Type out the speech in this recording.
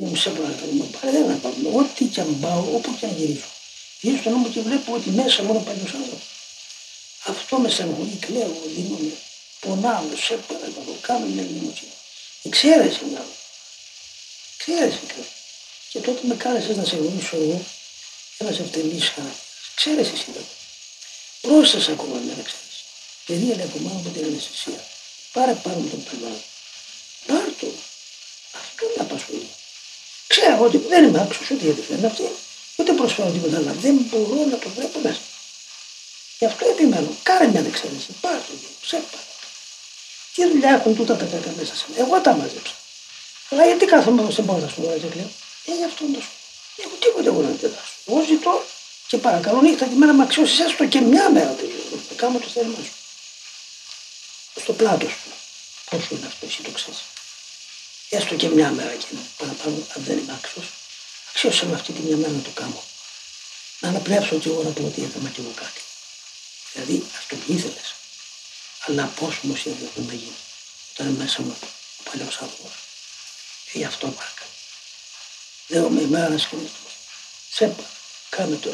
Είναι μου σε παρακαλώ, μα πάρε δεν να πάμε. Ό,τι και αν πάω, όπου και αν γυρίσω. Γυρίζω στον νόμο και βλέπω ότι μέσα μόνο παλιός άνθρωπος. Αυτό με στενοχωρεί, κλαίω, δίνομαι, πονάω, σε παρακαλώ, κάνω μια λιμωτσίνη. Εξαίρεση να Εξαίρεση κλαίω. Και τότε με κάλεσες να σε γνωρίσω εγώ, ένα ευτελή χαρακτήρα. Ξέρεσαι εσύ τότε. Πρόσθεσα ακόμα μια εξαίρεση. Περίεργα από πάνω από την αναισθησία. Πάρε πάνω τον πελάτη. Πάρ' το. Αυτό με απασχολεί. Ξέρω ότι δεν είμαι άξιος ούτε γιατί δεν αυτή, ούτε προσφέρω τίποτα, αλλά δεν μπορώ να το βλέπω μέσα. Γι' αυτό επιμένω. Κάνε μια εξαίρεση. Πάρ' το. Σε πάρε. Τι δουλειά έχουν τούτα τα κακά μέσα σε μένα; Εγώ τα μάζεψα. Αλλά γιατί κάθομαι εγώ στην πόρτα σου τώρα και κλαίω. Ε, γι' αυτό το σου. Δεν έχω τίποτα εγώ να αντιδράσω. Εγώ ζητώ και παρακαλώ νύχτα και μέρα να αξιώσεις έστω και μια μέρα τη ζωή Να κάνω το θέλημα σου. Στο πλάτος σου. Πόσο είναι αυτό, εσύ το ξέρεις. Έστω και μια μέρα και παραπάνω, αν δεν είμαι άξιος, αξίωσα με αυτή τη μια μέρα να το κάνω. Να αναπνεύσω και εγώ να πω ότι έκανα και εγώ κάτι. Δηλαδή αυτό που ήθελες. Αλλά πώ όμω ήθελε να γίνει. Όταν μέσα μου ο παλιός άνθρωπος. Και γι' αυτό παρακαλώ. Δεν με ημέρα να Σε κάνε το